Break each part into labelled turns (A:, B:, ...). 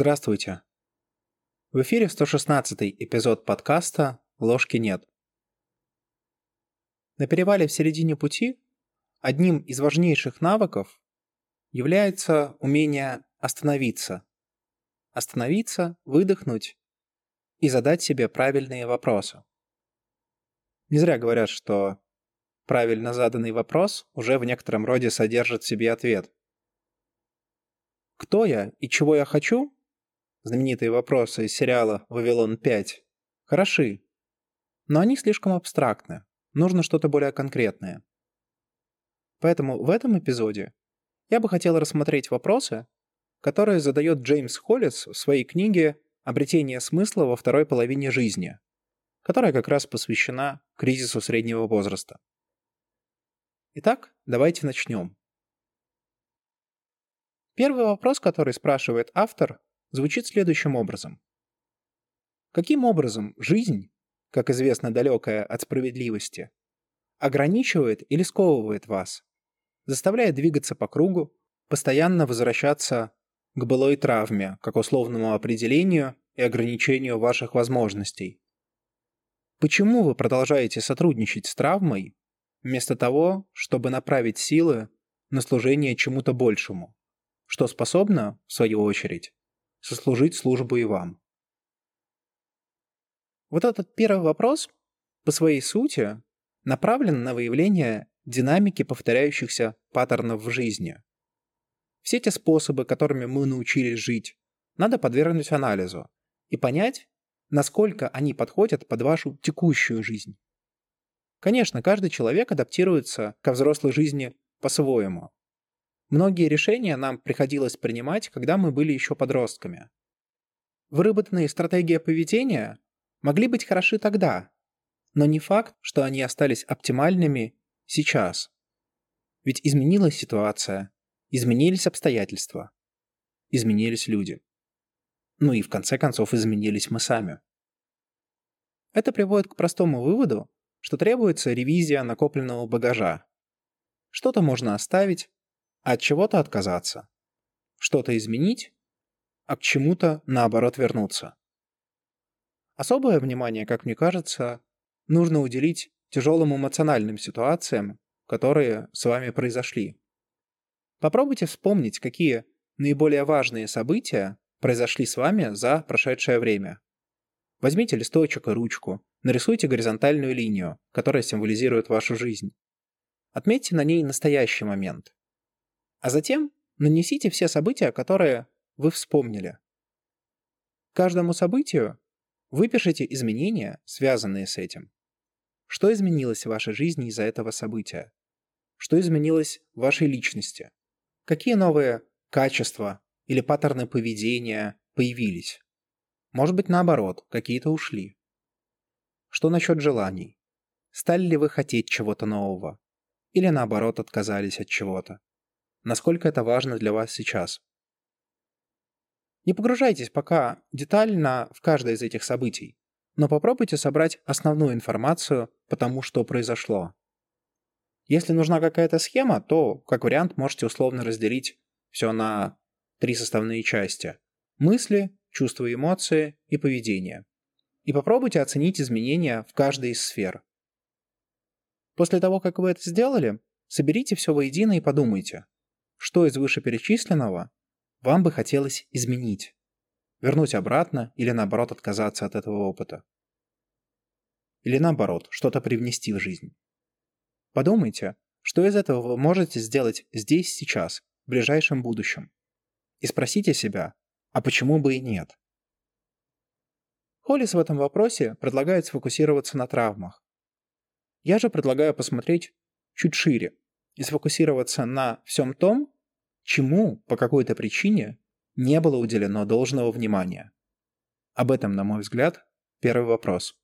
A: Здравствуйте. В эфире 116 эпизод подкаста «Ложки нет». На перевале в середине пути одним из важнейших навыков является умение остановиться. Остановиться, выдохнуть и задать себе правильные вопросы. Не зря говорят, что правильно заданный вопрос уже в некотором роде содержит в себе ответ. Кто я и чего я хочу знаменитые вопросы из сериала «Вавилон-5» хороши, но они слишком абстрактны, нужно что-то более конкретное. Поэтому в этом эпизоде я бы хотел рассмотреть вопросы, которые задает Джеймс Холлис в своей книге «Обретение смысла во второй половине жизни», которая как раз посвящена кризису среднего возраста. Итак, давайте начнем. Первый вопрос, который спрашивает автор, звучит следующим образом. Каким образом жизнь, как известно далекая от справедливости, ограничивает или сковывает вас, заставляя двигаться по кругу, постоянно возвращаться к былой травме, как условному определению и ограничению ваших возможностей? Почему вы продолжаете сотрудничать с травмой, вместо того, чтобы направить силы на служение чему-то большему, что способно, в свою очередь, сослужить службу и вам. Вот этот первый вопрос по своей сути направлен на выявление динамики повторяющихся паттернов в жизни. Все те способы, которыми мы научились жить, надо подвергнуть анализу и понять, насколько они подходят под вашу текущую жизнь. Конечно, каждый человек адаптируется ко взрослой жизни по-своему. Многие решения нам приходилось принимать, когда мы были еще подростками. Выработанные стратегии поведения могли быть хороши тогда, но не факт, что они остались оптимальными сейчас. Ведь изменилась ситуация, изменились обстоятельства, изменились люди. Ну и в конце концов изменились мы сами. Это приводит к простому выводу, что требуется ревизия накопленного багажа. Что-то можно оставить, от чего-то отказаться, что-то изменить, а к чему-то, наоборот, вернуться. Особое внимание, как мне кажется, нужно уделить тяжелым эмоциональным ситуациям, которые с вами произошли. Попробуйте вспомнить, какие наиболее важные события произошли с вами за прошедшее время. Возьмите листочек и ручку, нарисуйте горизонтальную линию, которая символизирует вашу жизнь. Отметьте на ней настоящий момент. А затем нанесите все события, которые вы вспомнили. Каждому событию выпишите изменения, связанные с этим. Что изменилось в вашей жизни из-за этого события? Что изменилось в вашей личности? Какие новые качества или паттерны поведения появились? Может быть, наоборот, какие-то ушли. Что насчет желаний? Стали ли вы хотеть чего-то нового? Или наоборот отказались от чего-то? Насколько это важно для вас сейчас. Не погружайтесь пока детально в каждое из этих событий, но попробуйте собрать основную информацию по тому, что произошло. Если нужна какая-то схема, то, как вариант, можете условно разделить все на три составные части – мысли, чувства, эмоции и поведение. И попробуйте оценить изменения в каждой из сфер. После того, как вы это сделали, соберите все воедино и подумайте, что из вышеперечисленного вам бы хотелось изменить, вернуть обратно или наоборот отказаться от этого опыта. Или наоборот, что-то привнести в жизнь. Подумайте, что из этого вы можете сделать здесь, сейчас, в ближайшем будущем. И спросите себя, а почему бы и нет? Холлис в этом вопросе предлагает сфокусироваться на травмах. Я же предлагаю посмотреть чуть шире и сфокусироваться на всем том, чему по какой-то причине не было уделено должного внимания. Об этом, на мой взгляд, первый вопрос.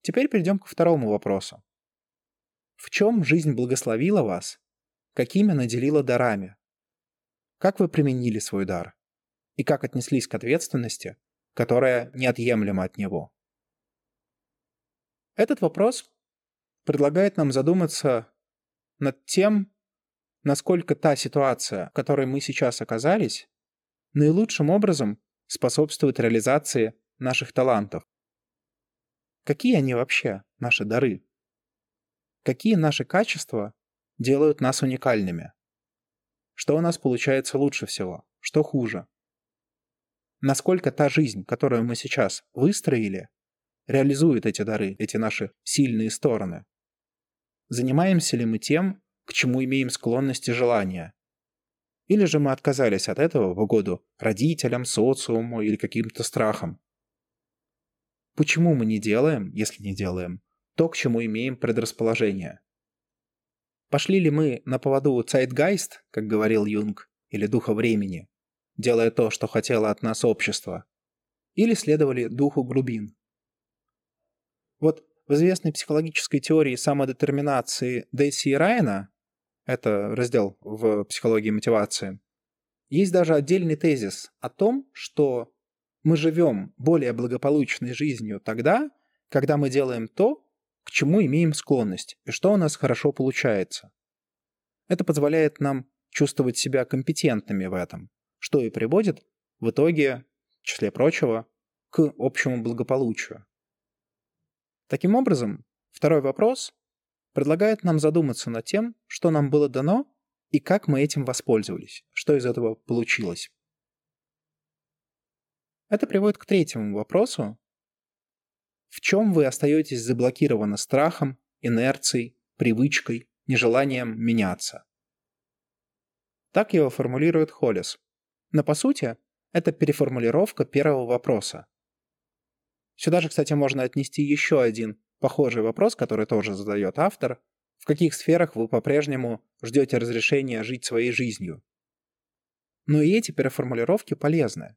A: Теперь перейдем к второму вопросу. В чем жизнь благословила вас? Какими наделила дарами? Как вы применили свой дар? И как отнеслись к ответственности, которая неотъемлема от него? Этот вопрос предлагает нам задуматься над тем, насколько та ситуация, в которой мы сейчас оказались, наилучшим образом способствуют реализации наших талантов. Какие они вообще, наши дары? Какие наши качества делают нас уникальными? Что у нас получается лучше всего? Что хуже? Насколько та жизнь, которую мы сейчас выстроили, реализует эти дары, эти наши сильные стороны? Занимаемся ли мы тем, к чему имеем склонность и желание? Или же мы отказались от этого в угоду родителям, социуму или каким-то страхам? Почему мы не делаем, если не делаем, то, к чему имеем предрасположение? Пошли ли мы на поводу Zeitgeist, как говорил Юнг, или духа времени, делая то, что хотело от нас общество? Или следовали духу глубин? Вот в известной психологической теории самодетерминации Дейси и Райана, это раздел в психологии мотивации, есть даже отдельный тезис о том, что мы живем более благополучной жизнью тогда, когда мы делаем то, к чему имеем склонность и что у нас хорошо получается. Это позволяет нам чувствовать себя компетентными в этом, что и приводит в итоге, в числе прочего, к общему благополучию. Таким образом, второй вопрос предлагает нам задуматься над тем, что нам было дано и как мы этим воспользовались, что из этого получилось. Это приводит к третьему вопросу, в чем вы остаетесь заблокированы страхом, инерцией, привычкой, нежеланием меняться? Так его формулирует Холлис. Но по сути, это переформулировка первого вопроса. Сюда же, кстати, можно отнести еще один похожий вопрос, который тоже задает автор. В каких сферах вы по-прежнему ждете разрешения жить своей жизнью? Но и эти переформулировки полезны.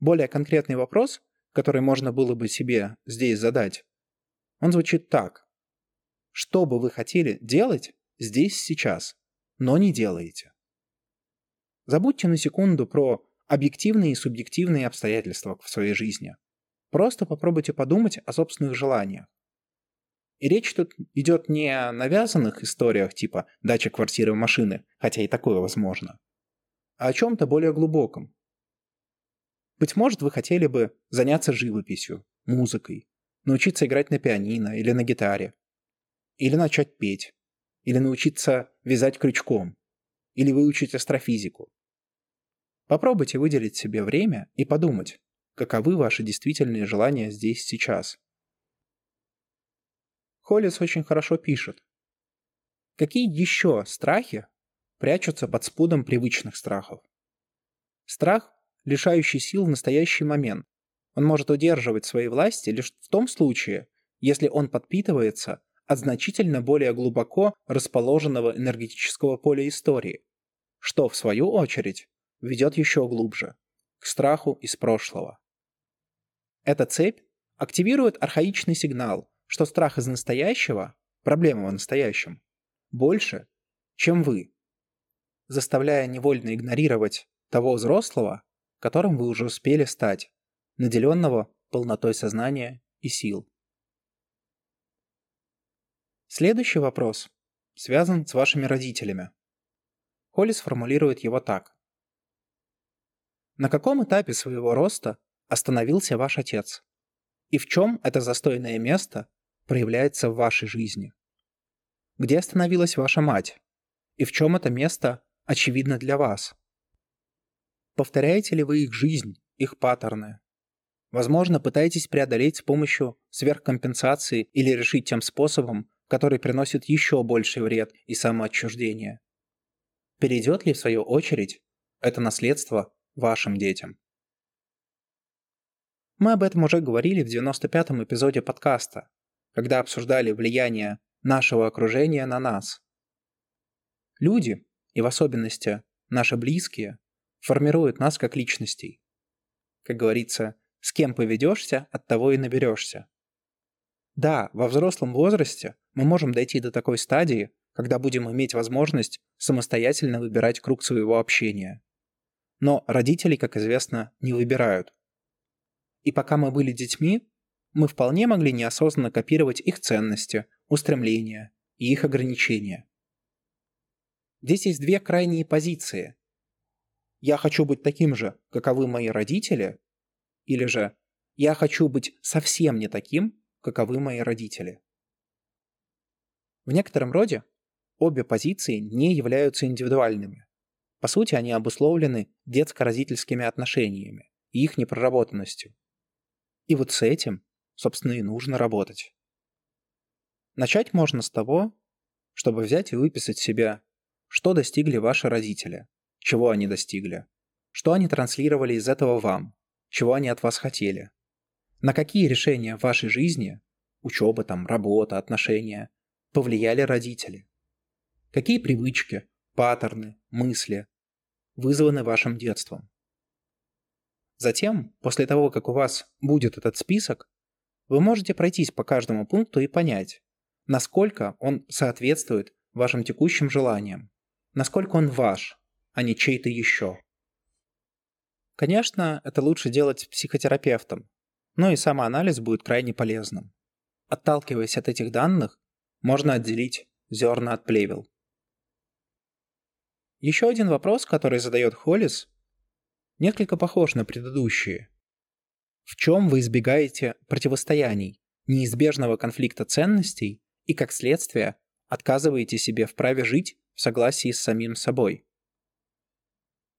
A: Более конкретный вопрос который можно было бы себе здесь задать, он звучит так. Что бы вы хотели делать здесь сейчас, но не делаете? Забудьте на секунду про объективные и субъективные обстоятельства в своей жизни. Просто попробуйте подумать о собственных желаниях. И речь тут идет не о навязанных историях типа дача, квартиры, машины, хотя и такое возможно, а о чем-то более глубоком, быть может, вы хотели бы заняться живописью, музыкой, научиться играть на пианино или на гитаре, или начать петь, или научиться вязать крючком, или выучить астрофизику. Попробуйте выделить себе время и подумать, каковы ваши действительные желания здесь сейчас. Холлис очень хорошо пишет. Какие еще страхи прячутся под спудом привычных страхов? Страх лишающий сил в настоящий момент. Он может удерживать свои власти лишь в том случае, если он подпитывается от значительно более глубоко расположенного энергетического поля истории, что, в свою очередь, ведет еще глубже, к страху из прошлого. Эта цепь активирует архаичный сигнал, что страх из настоящего, проблема в настоящем, больше, чем вы, заставляя невольно игнорировать того взрослого, которым вы уже успели стать, наделенного полнотой сознания и сил. Следующий вопрос связан с вашими родителями. Холлис формулирует его так. На каком этапе своего роста остановился ваш отец? И в чем это застойное место проявляется в вашей жизни? Где остановилась ваша мать? И в чем это место очевидно для вас? Повторяете ли вы их жизнь, их паттерны? Возможно, пытаетесь преодолеть с помощью сверхкомпенсации или решить тем способом, который приносит еще больший вред и самоотчуждение. Перейдет ли, в свою очередь, это наследство вашим детям? Мы об этом уже говорили в 95-м эпизоде подкаста, когда обсуждали влияние нашего окружения на нас. Люди, и в особенности наши близкие, формируют нас как личностей. Как говорится, с кем поведешься, от того и наберешься. Да, во взрослом возрасте мы можем дойти до такой стадии, когда будем иметь возможность самостоятельно выбирать круг своего общения. Но родители, как известно, не выбирают. И пока мы были детьми, мы вполне могли неосознанно копировать их ценности, устремления и их ограничения. Здесь есть две крайние позиции, «я хочу быть таким же, каковы мои родители», или же «я хочу быть совсем не таким, каковы мои родители». В некотором роде обе позиции не являются индивидуальными. По сути, они обусловлены детско-родительскими отношениями и их непроработанностью. И вот с этим, собственно, и нужно работать. Начать можно с того, чтобы взять и выписать себя, что достигли ваши родители, чего они достигли, что они транслировали из этого вам, чего они от вас хотели, на какие решения в вашей жизни, учеба, там, работа, отношения, повлияли родители, какие привычки, паттерны, мысли вызваны вашим детством. Затем, после того, как у вас будет этот список, вы можете пройтись по каждому пункту и понять, насколько он соответствует вашим текущим желаниям, насколько он ваш, а не чей-то еще. Конечно, это лучше делать психотерапевтом, но и самоанализ будет крайне полезным. Отталкиваясь от этих данных, можно отделить зерна от плевел. Еще один вопрос, который задает Холлис, несколько похож на предыдущие. В чем вы избегаете противостояний, неизбежного конфликта ценностей и, как следствие, отказываете себе в праве жить в согласии с самим собой?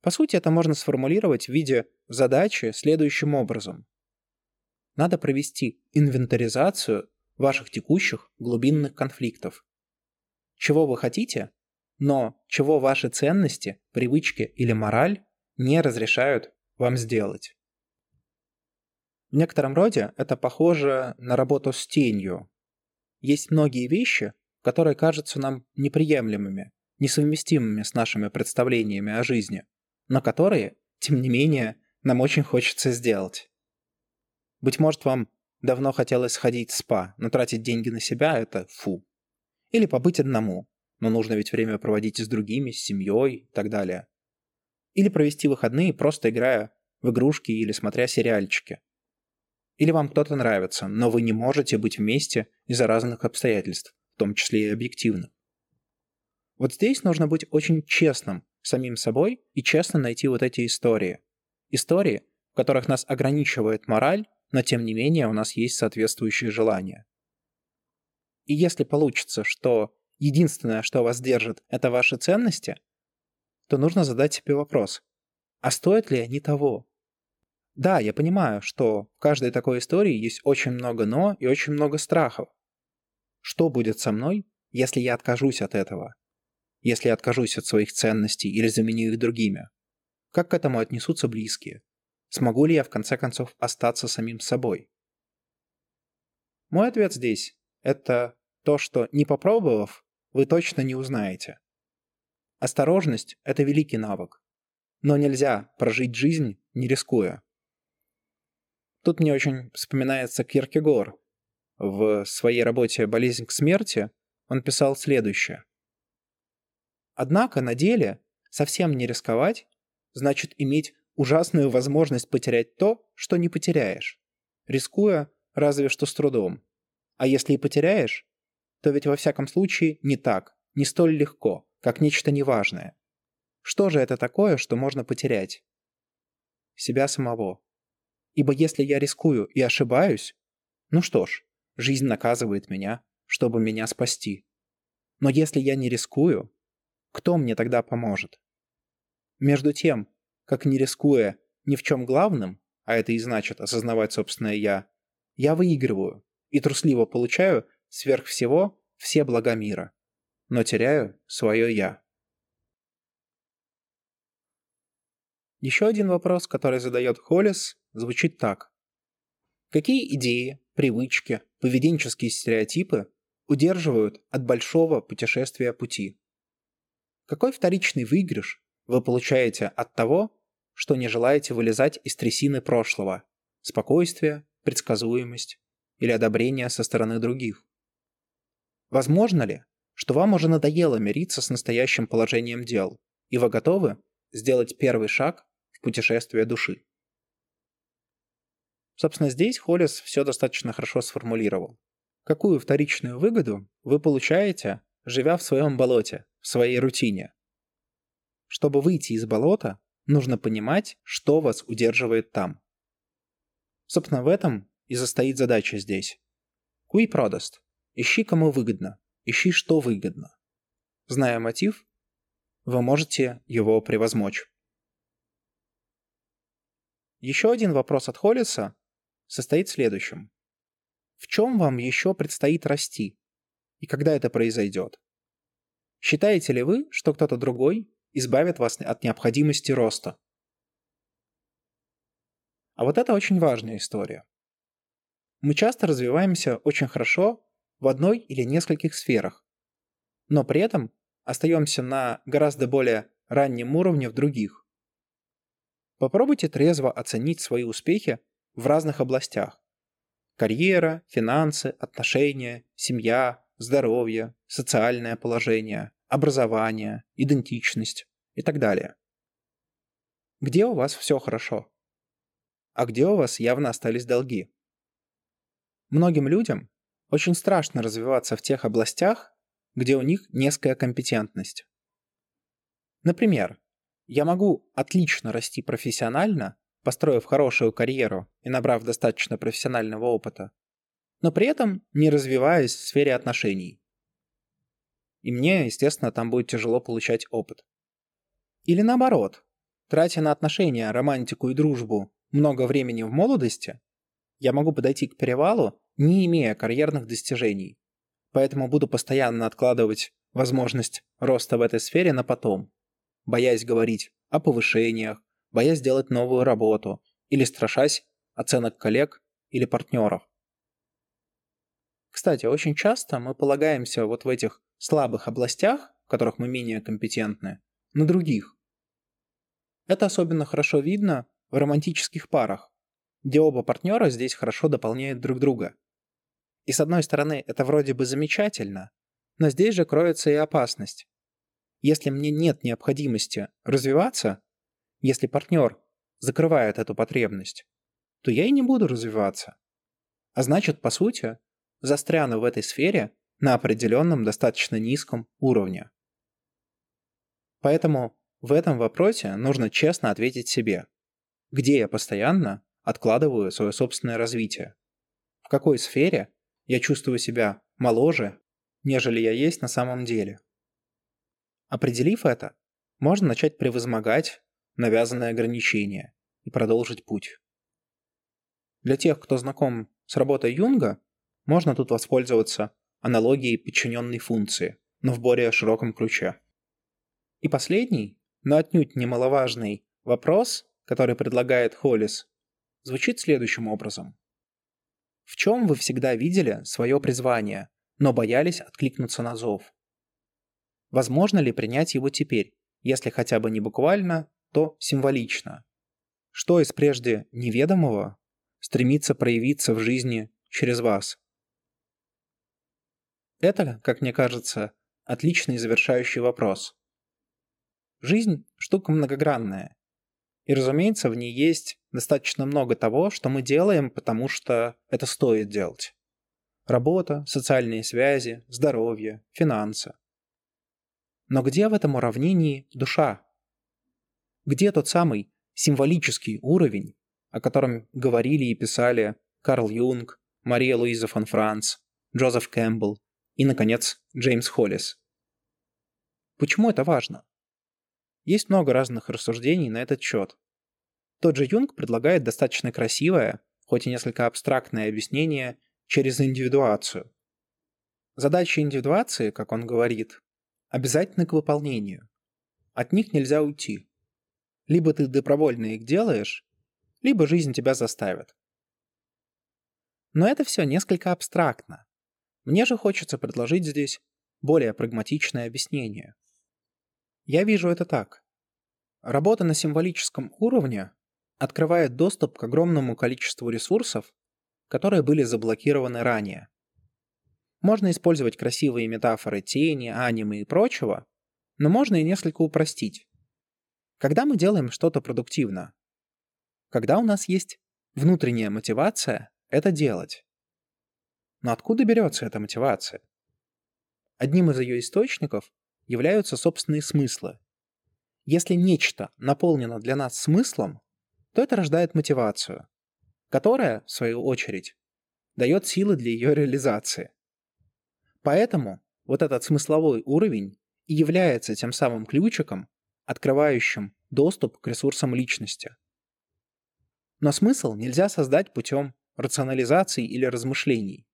A: По сути, это можно сформулировать в виде задачи следующим образом. Надо провести инвентаризацию ваших текущих глубинных конфликтов. Чего вы хотите, но чего ваши ценности, привычки или мораль не разрешают вам сделать. В некотором роде это похоже на работу с тенью. Есть многие вещи, которые кажутся нам неприемлемыми, несовместимыми с нашими представлениями о жизни, но которые, тем не менее, нам очень хочется сделать. Быть может, вам давно хотелось сходить в спа, но тратить деньги на себя – это фу. Или побыть одному, но нужно ведь время проводить с другими, с семьей и так далее. Или провести выходные, просто играя в игрушки или смотря сериальчики. Или вам кто-то нравится, но вы не можете быть вместе из-за разных обстоятельств, в том числе и объективных. Вот здесь нужно быть очень честным самим собой и честно найти вот эти истории. Истории, в которых нас ограничивает мораль, но тем не менее у нас есть соответствующие желания. И если получится, что единственное, что вас держит, это ваши ценности, то нужно задать себе вопрос, а стоят ли они того? Да, я понимаю, что в каждой такой истории есть очень много «но» и очень много страхов. Что будет со мной, если я откажусь от этого? Если я откажусь от своих ценностей или заменю их другими? Как к этому отнесутся близкие? Смогу ли я в конце концов остаться самим собой? Мой ответ здесь – это то, что не попробовав, вы точно не узнаете. Осторожность – это великий навык, но нельзя прожить жизнь, не рискуя. Тут мне очень вспоминается Киркегор. В своей работе «Болезнь к смерти» он писал следующее. Однако на деле совсем не рисковать значит иметь ужасную возможность потерять то, что не потеряешь, рискуя разве что с трудом. А если и потеряешь, то ведь во всяком случае не так, не столь легко, как нечто неважное. Что же это такое, что можно потерять? Себя самого. Ибо если я рискую и ошибаюсь, ну что ж, жизнь наказывает меня, чтобы меня спасти. Но если я не рискую, кто мне тогда поможет? Между тем, как не рискуя ни в чем главным, а это и значит осознавать собственное «я», я выигрываю и трусливо получаю сверх всего все блага мира, но теряю свое «я». Еще один вопрос, который задает Холлис, звучит так. Какие идеи, привычки, поведенческие стереотипы удерживают от большого путешествия пути? Какой вторичный выигрыш вы получаете от того, что не желаете вылезать из трясины прошлого, спокойствие, предсказуемость или одобрение со стороны других. Возможно ли, что вам уже надоело мириться с настоящим положением дел, и вы готовы сделать первый шаг в путешествие души? Собственно, здесь Холлис все достаточно хорошо сформулировал. Какую вторичную выгоду вы получаете, живя в своем болоте, в своей рутине? Чтобы выйти из болота, нужно понимать, что вас удерживает там. Собственно, в этом и застоит задача здесь. Куи продаст. Ищи, кому выгодно. Ищи, что выгодно. Зная мотив, вы можете его превозмочь. Еще один вопрос от Холлиса состоит в следующем. В чем вам еще предстоит расти? И когда это произойдет? Считаете ли вы, что кто-то другой избавит вас от необходимости роста? А вот это очень важная история. Мы часто развиваемся очень хорошо в одной или нескольких сферах, но при этом остаемся на гораздо более раннем уровне в других. Попробуйте трезво оценить свои успехи в разных областях. Карьера, финансы, отношения, семья, здоровье, социальное положение, образование, идентичность и так далее. Где у вас все хорошо? А где у вас явно остались долги? Многим людям очень страшно развиваться в тех областях, где у них низкая компетентность. Например, я могу отлично расти профессионально, построив хорошую карьеру и набрав достаточно профессионального опыта, но при этом не развиваясь в сфере отношений. И мне, естественно, там будет тяжело получать опыт. Или наоборот, тратя на отношения, романтику и дружбу много времени в молодости, я могу подойти к перевалу не имея карьерных достижений. Поэтому буду постоянно откладывать возможность роста в этой сфере на потом, боясь говорить о повышениях, боясь делать новую работу или страшась оценок коллег или партнеров. Кстати, очень часто мы полагаемся вот в этих слабых областях, в которых мы менее компетентны, на других. Это особенно хорошо видно в романтических парах, где оба партнера здесь хорошо дополняют друг друга. И с одной стороны, это вроде бы замечательно, но здесь же кроется и опасность. Если мне нет необходимости развиваться, если партнер закрывает эту потребность, то я и не буду развиваться. А значит, по сути, застряну в этой сфере на определенном достаточно низком уровне. Поэтому в этом вопросе нужно честно ответить себе, где я постоянно откладываю свое собственное развитие, в какой сфере я чувствую себя моложе, нежели я есть на самом деле. Определив это, можно начать превозмогать навязанные ограничения и продолжить путь. Для тех, кто знаком с работой Юнга, можно тут воспользоваться аналогией подчиненной функции, но в более широком ключе. И последний, но отнюдь немаловажный вопрос, который предлагает Холлис, звучит следующим образом. В чем вы всегда видели свое призвание, но боялись откликнуться на зов? Возможно ли принять его теперь, если хотя бы не буквально, то символично? Что из прежде неведомого стремится проявиться в жизни через вас? Это, как мне кажется, отличный завершающий вопрос. Жизнь – штука многогранная, и, разумеется, в ней есть достаточно много того, что мы делаем, потому что это стоит делать. Работа, социальные связи, здоровье, финансы. Но где в этом уравнении душа? Где тот самый символический уровень, о котором говорили и писали Карл Юнг, Мария Луиза фон Франц, Джозеф Кэмпбелл и, наконец, Джеймс Холлис? Почему это важно? Есть много разных рассуждений на этот счет. Тот же Юнг предлагает достаточно красивое, хоть и несколько абстрактное объяснение через индивидуацию. Задачи индивидуации, как он говорит, обязательны к выполнению. От них нельзя уйти. Либо ты добровольно их делаешь, либо жизнь тебя заставит. Но это все несколько абстрактно. Мне же хочется предложить здесь более прагматичное объяснение. Я вижу это так. Работа на символическом уровне открывает доступ к огромному количеству ресурсов, которые были заблокированы ранее. Можно использовать красивые метафоры тени, анимы и прочего, но можно и несколько упростить. Когда мы делаем что-то продуктивно? Когда у нас есть внутренняя мотивация это делать. Но откуда берется эта мотивация? Одним из ее источников являются собственные смыслы. Если нечто наполнено для нас смыслом, то это рождает мотивацию, которая, в свою очередь, дает силы для ее реализации. Поэтому вот этот смысловой уровень и является тем самым ключиком, открывающим доступ к ресурсам личности. Но смысл нельзя создать путем рационализации или размышлений.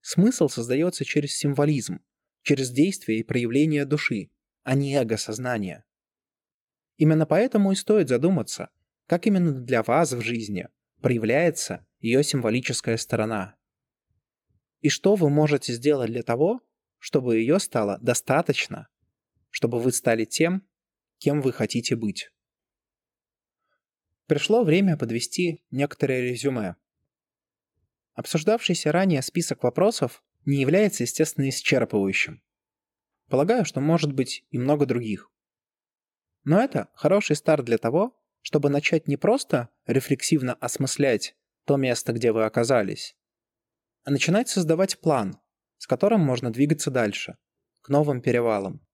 A: Смысл создается через символизм, через действие и проявление души, а не эго-сознание. Именно поэтому и стоит задуматься, как именно для вас в жизни проявляется ее символическая сторона. И что вы можете сделать для того, чтобы ее стало достаточно, чтобы вы стали тем, кем вы хотите быть. Пришло время подвести некоторое резюме. Обсуждавшийся ранее список вопросов не является, естественно, исчерпывающим. Полагаю, что может быть и много других. Но это хороший старт для того, чтобы начать не просто рефлексивно осмыслять то место, где вы оказались, а начинать создавать план, с которым можно двигаться дальше, к новым перевалам.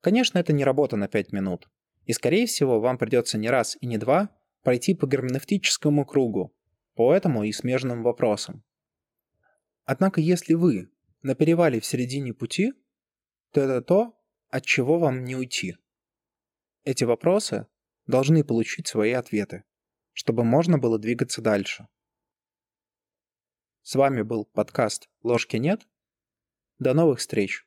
A: Конечно, это не работа на 5 минут, и скорее всего вам придется не раз и не два пройти по герменевтическому кругу, по этому и смежным вопросам. Однако если вы на перевале в середине пути, то это то, от чего вам не уйти. Эти вопросы должны получить свои ответы, чтобы можно было двигаться дальше. С вами был подкаст «Ложки нет». До новых встреч!